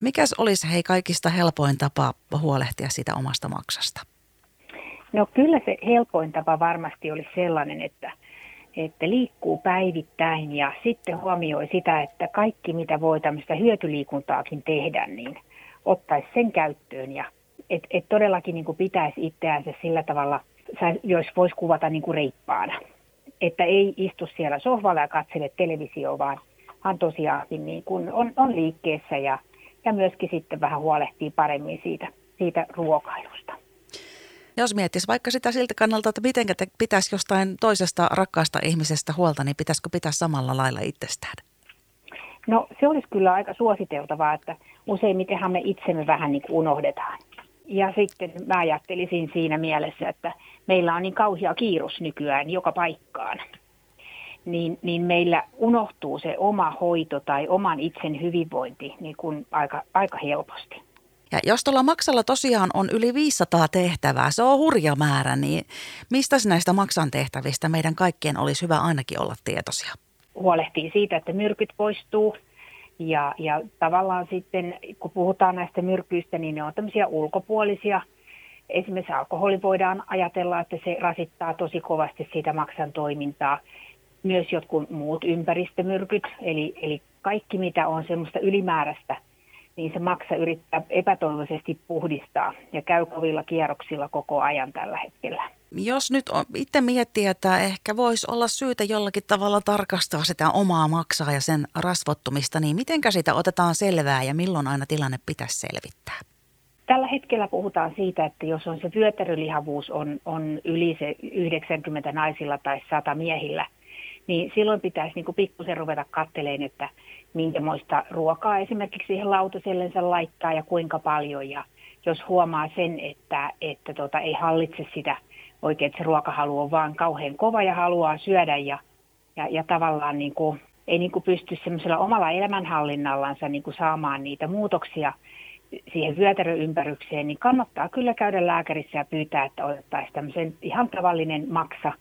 Mikäs olisi hei kaikista helpoin tapa huolehtia siitä omasta maksasta? No kyllä se helpoin tapa varmasti olisi sellainen, että, että liikkuu päivittäin ja sitten huomioi sitä, että kaikki mitä voi tämmöistä hyötyliikuntaakin tehdä, niin ottaisi sen käyttöön ja et, et todellakin niin kuin pitäisi itseänsä sillä tavalla, jos voisi kuvata niin kuin reippaana. Että ei istu siellä sohvalla ja katsele televisioa, vaan, vaan tosiaankin niin kuin on, on liikkeessä ja, ja myöskin sitten vähän huolehtii paremmin siitä, siitä ruokailusta. Jos miettisi vaikka sitä siltä kannalta, että miten pitäisi jostain toisesta rakkaasta ihmisestä huolta, niin pitäisikö pitää samalla lailla itsestään? No se olisi kyllä aika suositeltavaa, että useimmitenhan me itsemme vähän niin kuin unohdetaan. Ja sitten mä ajattelisin siinä mielessä, että meillä on niin kauhea kiirus nykyään joka paikkaan. Niin, niin meillä unohtuu se oma hoito tai oman itsen hyvinvointi niin kuin aika, aika helposti. Ja jos tuolla maksalla tosiaan on yli 500 tehtävää, se on hurja määrä, niin mistä näistä maksan tehtävistä meidän kaikkien olisi hyvä ainakin olla tietoisia? Huolehtii siitä, että myrkyt poistuu, ja, ja tavallaan sitten, kun puhutaan näistä myrkyistä, niin ne on tämmöisiä ulkopuolisia. Esimerkiksi alkoholi voidaan ajatella, että se rasittaa tosi kovasti siitä maksan toimintaa. Myös jotkut muut ympäristömyrkyt, eli, eli kaikki mitä on semmoista ylimääräistä, niin se maksa yrittää epätoivoisesti puhdistaa ja käy kovilla kierroksilla koko ajan tällä hetkellä jos nyt on, itse miettii, että ehkä voisi olla syytä jollakin tavalla tarkastaa sitä omaa maksaa ja sen rasvottumista, niin miten sitä otetaan selvää ja milloin aina tilanne pitäisi selvittää? Tällä hetkellä puhutaan siitä, että jos on se vyötärölihavuus on, on yli se 90 naisilla tai 100 miehillä, niin silloin pitäisi niin pikkusen ruveta katteleen, että minkämoista ruokaa esimerkiksi siihen lautasellensa laittaa ja kuinka paljon. Ja jos huomaa sen, että, että tota, ei hallitse sitä oikein, että se ruokahalu on vaan kauhean kova ja haluaa syödä ja, ja, ja tavallaan niin kuin, ei niin kuin pysty semmoisella omalla elämänhallinnallansa niin kuin saamaan niitä muutoksia siihen vyötäröympärykseen, niin kannattaa kyllä käydä lääkärissä ja pyytää, että otettaisiin tämmöisen ihan tavallinen maksa,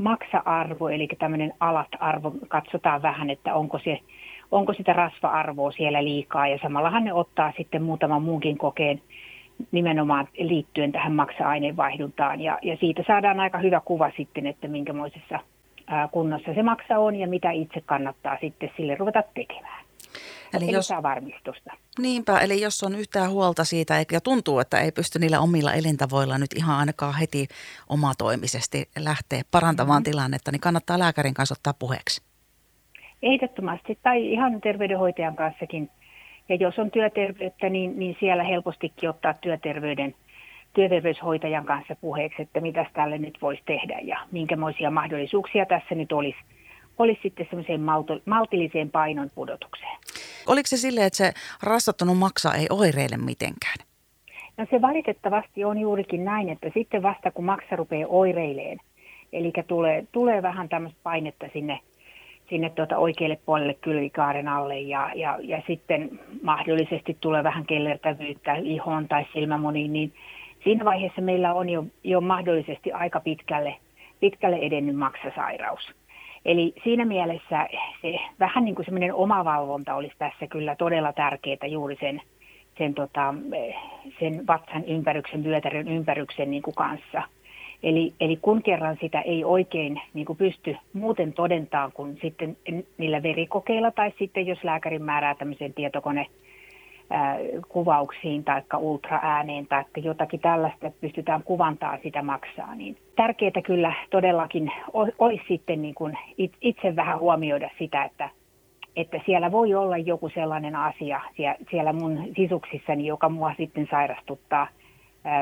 maksa-arvo, eli tämmöinen alat-arvo. Katsotaan vähän, että onko, se, onko sitä rasva-arvoa siellä liikaa, ja samallahan ne ottaa sitten muutaman muunkin kokeen nimenomaan liittyen tähän maksa-aineenvaihduntaan. Ja, ja siitä saadaan aika hyvä kuva sitten, että minkämoisessa kunnossa se maksa on ja mitä itse kannattaa sitten sille ruveta tekemään. Eli, eli jos, saa varmistusta. Niinpä, eli jos on yhtään huolta siitä ja tuntuu, että ei pysty niillä omilla elintavoilla nyt ihan ainakaan heti omatoimisesti lähteä parantamaan mm-hmm. tilannetta, niin kannattaa lääkärin kanssa ottaa puheeksi. Ehdottomasti, tai ihan terveydenhoitajan kanssakin ja jos on työterveyttä, niin, niin siellä helpostikin ottaa työterveyden, työterveyshoitajan kanssa puheeksi, että mitä tälle nyt voisi tehdä ja minkämoisia mahdollisuuksia tässä nyt olisi, olisi sitten semmoiseen maltilliseen painon pudotukseen. Oliko se silleen, että se rassattunut maksa ei oireile mitenkään? No se valitettavasti on juurikin näin, että sitten vasta kun maksa rupeaa oireileen, eli tulee, tulee vähän tämmöistä painetta sinne sinne tuota oikealle puolelle kylvikaaren alle ja, ja, ja sitten mahdollisesti tulee vähän kellertävyyttä ihoon tai silmämoniin, niin siinä vaiheessa meillä on jo, jo mahdollisesti aika pitkälle, pitkälle edennyt maksasairaus. Eli siinä mielessä se vähän niin kuin semmoinen omavalvonta olisi tässä kyllä todella tärkeää juuri sen, sen, tota, sen vatsan ympäryksen, vyötärön ympäryksen niin kuin kanssa – Eli, eli kun kerran sitä ei oikein niin kuin pysty muuten todentaa kuin sitten niillä verikokeilla tai sitten jos lääkäri määrää tämmöisen tietokone kuvauksiin tai ultraääneen tai jotakin tällaista, että pystytään kuvantaa sitä maksaa, niin tärkeää kyllä todellakin olisi sitten niin kuin itse vähän huomioida sitä, että, että siellä voi olla joku sellainen asia siellä mun sisuksissani, joka mua sitten sairastuttaa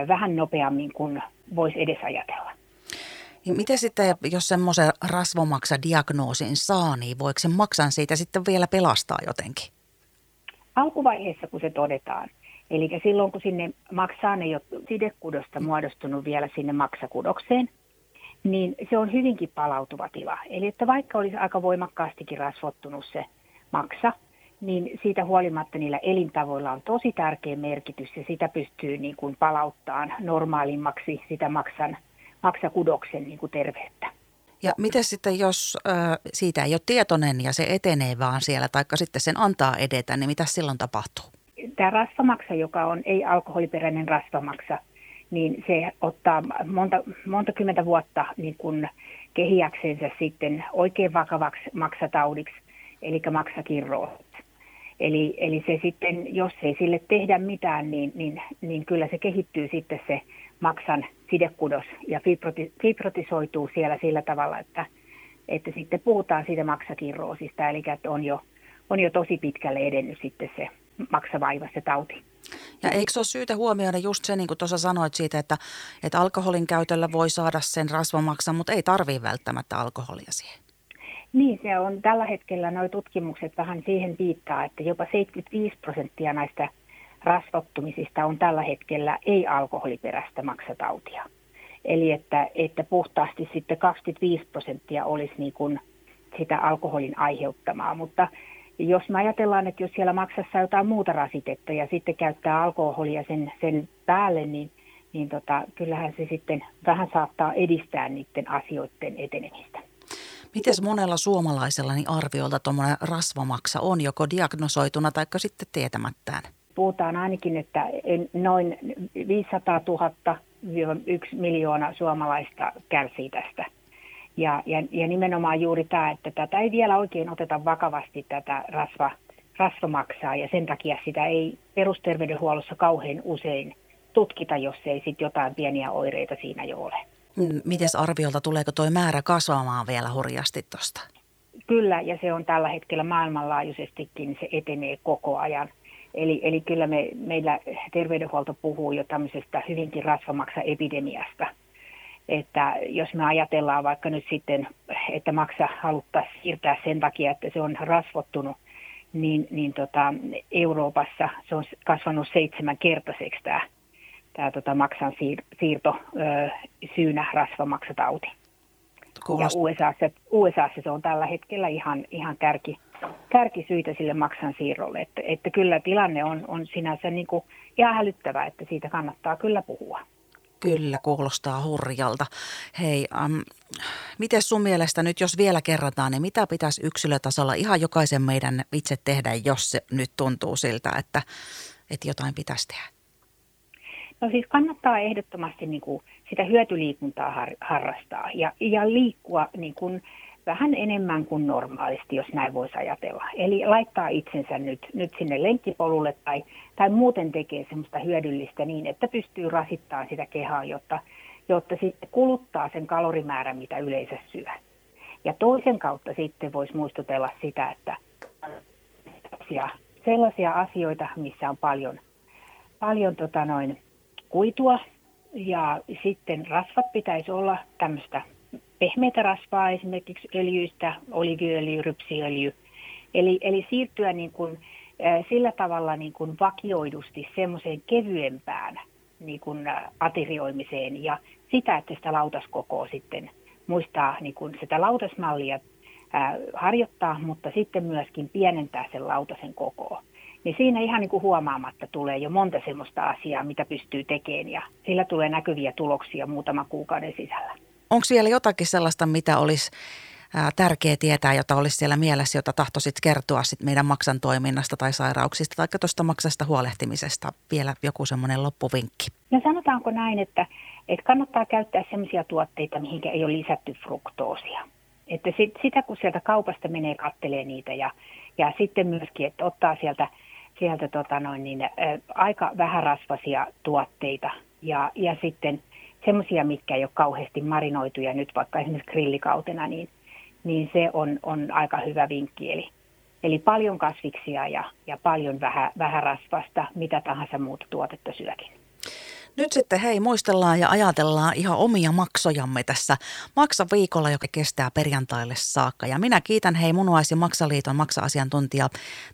vähän nopeammin kuin voisi edes ajatella. Ja miten sitten, jos semmoisen rasvomaksa-diagnoosin saa, niin voiko sen maksan siitä sitten vielä pelastaa jotenkin? Alkuvaiheessa, kun se todetaan, eli silloin kun sinne maksaan ei ole sidekudosta muodostunut vielä sinne maksakudokseen, niin se on hyvinkin palautuva tila. Eli että vaikka olisi aika voimakkaastikin rasvottunut se maksa, niin siitä huolimatta niillä elintavoilla on tosi tärkeä merkitys ja sitä pystyy niin kuin palauttamaan normaalimmaksi sitä maksan, maksakudoksen niin kuin terveyttä. Ja miten sitten, jos ö, siitä ei ole tietoinen ja se etenee vaan siellä, taikka sitten sen antaa edetä, niin mitä silloin tapahtuu? tämä rasvamaksa, joka on ei-alkoholiperäinen rasvamaksa, niin se ottaa monta, monta kymmentä vuotta niin kun kehiäksensä sitten oikein vakavaksi maksataudiksi, eli maksakirroon. Eli, eli se sitten, jos ei sille tehdä mitään, niin, niin, niin kyllä se kehittyy sitten se maksan sidekudos ja fibroti, fibrotisoituu siellä sillä tavalla, että, että sitten puhutaan siitä maksakirroosista, eli että on jo, on jo tosi pitkälle edennyt sitten se maksavaiva se tauti. Ja eikö se ole syytä huomioida just se, niin kuin tuossa sanoit siitä, että, että alkoholin käytöllä voi saada sen rasvamaksan, mutta ei tarvitse välttämättä alkoholia siihen? Niin, se on tällä hetkellä nuo tutkimukset vähän siihen viittaa, että jopa 75 prosenttia näistä rasvattumisista on tällä hetkellä ei-alkoholiperäistä maksatautia. Eli että, että puhtaasti sitten 25 prosenttia olisi niin kuin sitä alkoholin aiheuttamaa, mutta jos me ajatellaan, että jos siellä maksassa jotain muuta rasitetta ja sitten käyttää alkoholia sen, sen päälle, niin, niin tota, kyllähän se sitten vähän saattaa edistää niiden asioiden etenemistä. Miten monella suomalaisella niin arviolta tuommoinen rasvamaksa on joko diagnosoituna tai sitten tietämättään? Puhutaan ainakin, että noin 500 000 1 miljoona suomalaista kärsii tästä. Ja, ja, ja nimenomaan juuri tämä, että tätä ei vielä oikein oteta vakavasti tätä rasva, rasvamaksaa ja sen takia sitä ei perusterveydenhuollossa kauhean usein tutkita, jos ei sitten jotain pieniä oireita siinä jo ole. Mm, Miten arviolta, tuleeko tuo määrä kasvamaan vielä hurjasti tuosta? Kyllä, ja se on tällä hetkellä maailmanlaajuisestikin, se etenee koko ajan. Eli, eli kyllä me, meillä terveydenhuolto puhuu jo tämmöisestä hyvinkin rasvamaksa-epidemiasta. Että jos me ajatellaan vaikka nyt sitten, että maksa haluttaisiin siirtää sen takia, että se on rasvottunut, niin, niin tota, Euroopassa se on kasvanut seitsemänkertaiseksi tämä tämä tota, maksan siir- siirto ö, syynä rasvamaksatauti. Kuulost... Ja USAssa, USAssa se on tällä hetkellä ihan, ihan kärki, kärkisyitä sille maksan siirrolle. Että, että kyllä tilanne on, on sinänsä niin kuin ihan hälyttävä, että siitä kannattaa kyllä puhua. Kyllä, kuulostaa hurjalta. Hei, um, miten sun mielestä nyt, jos vielä kerrataan, niin mitä pitäisi yksilötasolla ihan jokaisen meidän itse tehdä, jos se nyt tuntuu siltä, että, että jotain pitäisi tehdä? No siis kannattaa ehdottomasti niin kuin sitä hyötyliikuntaa har, harrastaa ja, ja liikkua niin kuin vähän enemmän kuin normaalisti, jos näin voisi ajatella. Eli laittaa itsensä nyt, nyt sinne lenkkipolulle tai, tai muuten tekee semmoista hyödyllistä niin, että pystyy rasittamaan sitä kehää, jotta, jotta sitten kuluttaa sen kalorimäärän, mitä yleensä syö. Ja toisen kautta sitten voisi muistutella sitä, että sellaisia asioita, missä on paljon, paljon tota noin, kuitua ja sitten rasvat pitäisi olla tämmöistä pehmeitä rasvaa, esimerkiksi öljyistä, oliviöljy, rypsiöljy. Eli, eli siirtyä niin kuin, sillä tavalla niin kuin vakioidusti semmoiseen kevyempään niin kuin, aterioimiseen ja sitä, että sitä lautaskokoa sitten muistaa niin kuin sitä lautasmallia harjoittaa, mutta sitten myöskin pienentää sen lautasen kokoa niin siinä ihan niin kuin huomaamatta tulee jo monta semmoista asiaa, mitä pystyy tekemään ja sillä tulee näkyviä tuloksia muutama kuukauden sisällä. Onko siellä jotakin sellaista, mitä olisi tärkeää tietää, jota olisi siellä mielessä, jota tahtoisit kertoa sit meidän maksan toiminnasta tai sairauksista tai tuosta maksasta huolehtimisesta? Vielä joku semmoinen loppuvinkki. No sanotaanko näin, että, että kannattaa käyttää sellaisia tuotteita, mihinkä ei ole lisätty fruktoosia. Että sit, sitä kun sieltä kaupasta menee, kattelee niitä ja, ja sitten myöskin, että ottaa sieltä – sieltä tota noin, niin, ä, aika vähärasvasia tuotteita ja, ja sitten semmoisia, mitkä ei ole kauheasti marinoituja nyt vaikka esimerkiksi grillikautena, niin, niin se on, on aika hyvä vinkki. Eli, eli paljon kasviksia ja, ja paljon vähä, vähärasvasta, mitä tahansa muuta tuotetta syökin. Nyt sitten hei, muistellaan ja ajatellaan ihan omia maksojamme tässä maksaviikolla, joka kestää perjantaille saakka. Ja minä kiitän hei Munuais- ja Maksaliiton maksa-asiantuntija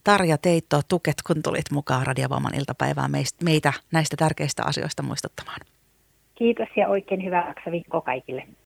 Tarja Teitto Tuket, kun tulit mukaan Radiovauman iltapäivään meitä näistä tärkeistä asioista muistuttamaan. Kiitos ja oikein hyvää maksaviikkoa kaikille.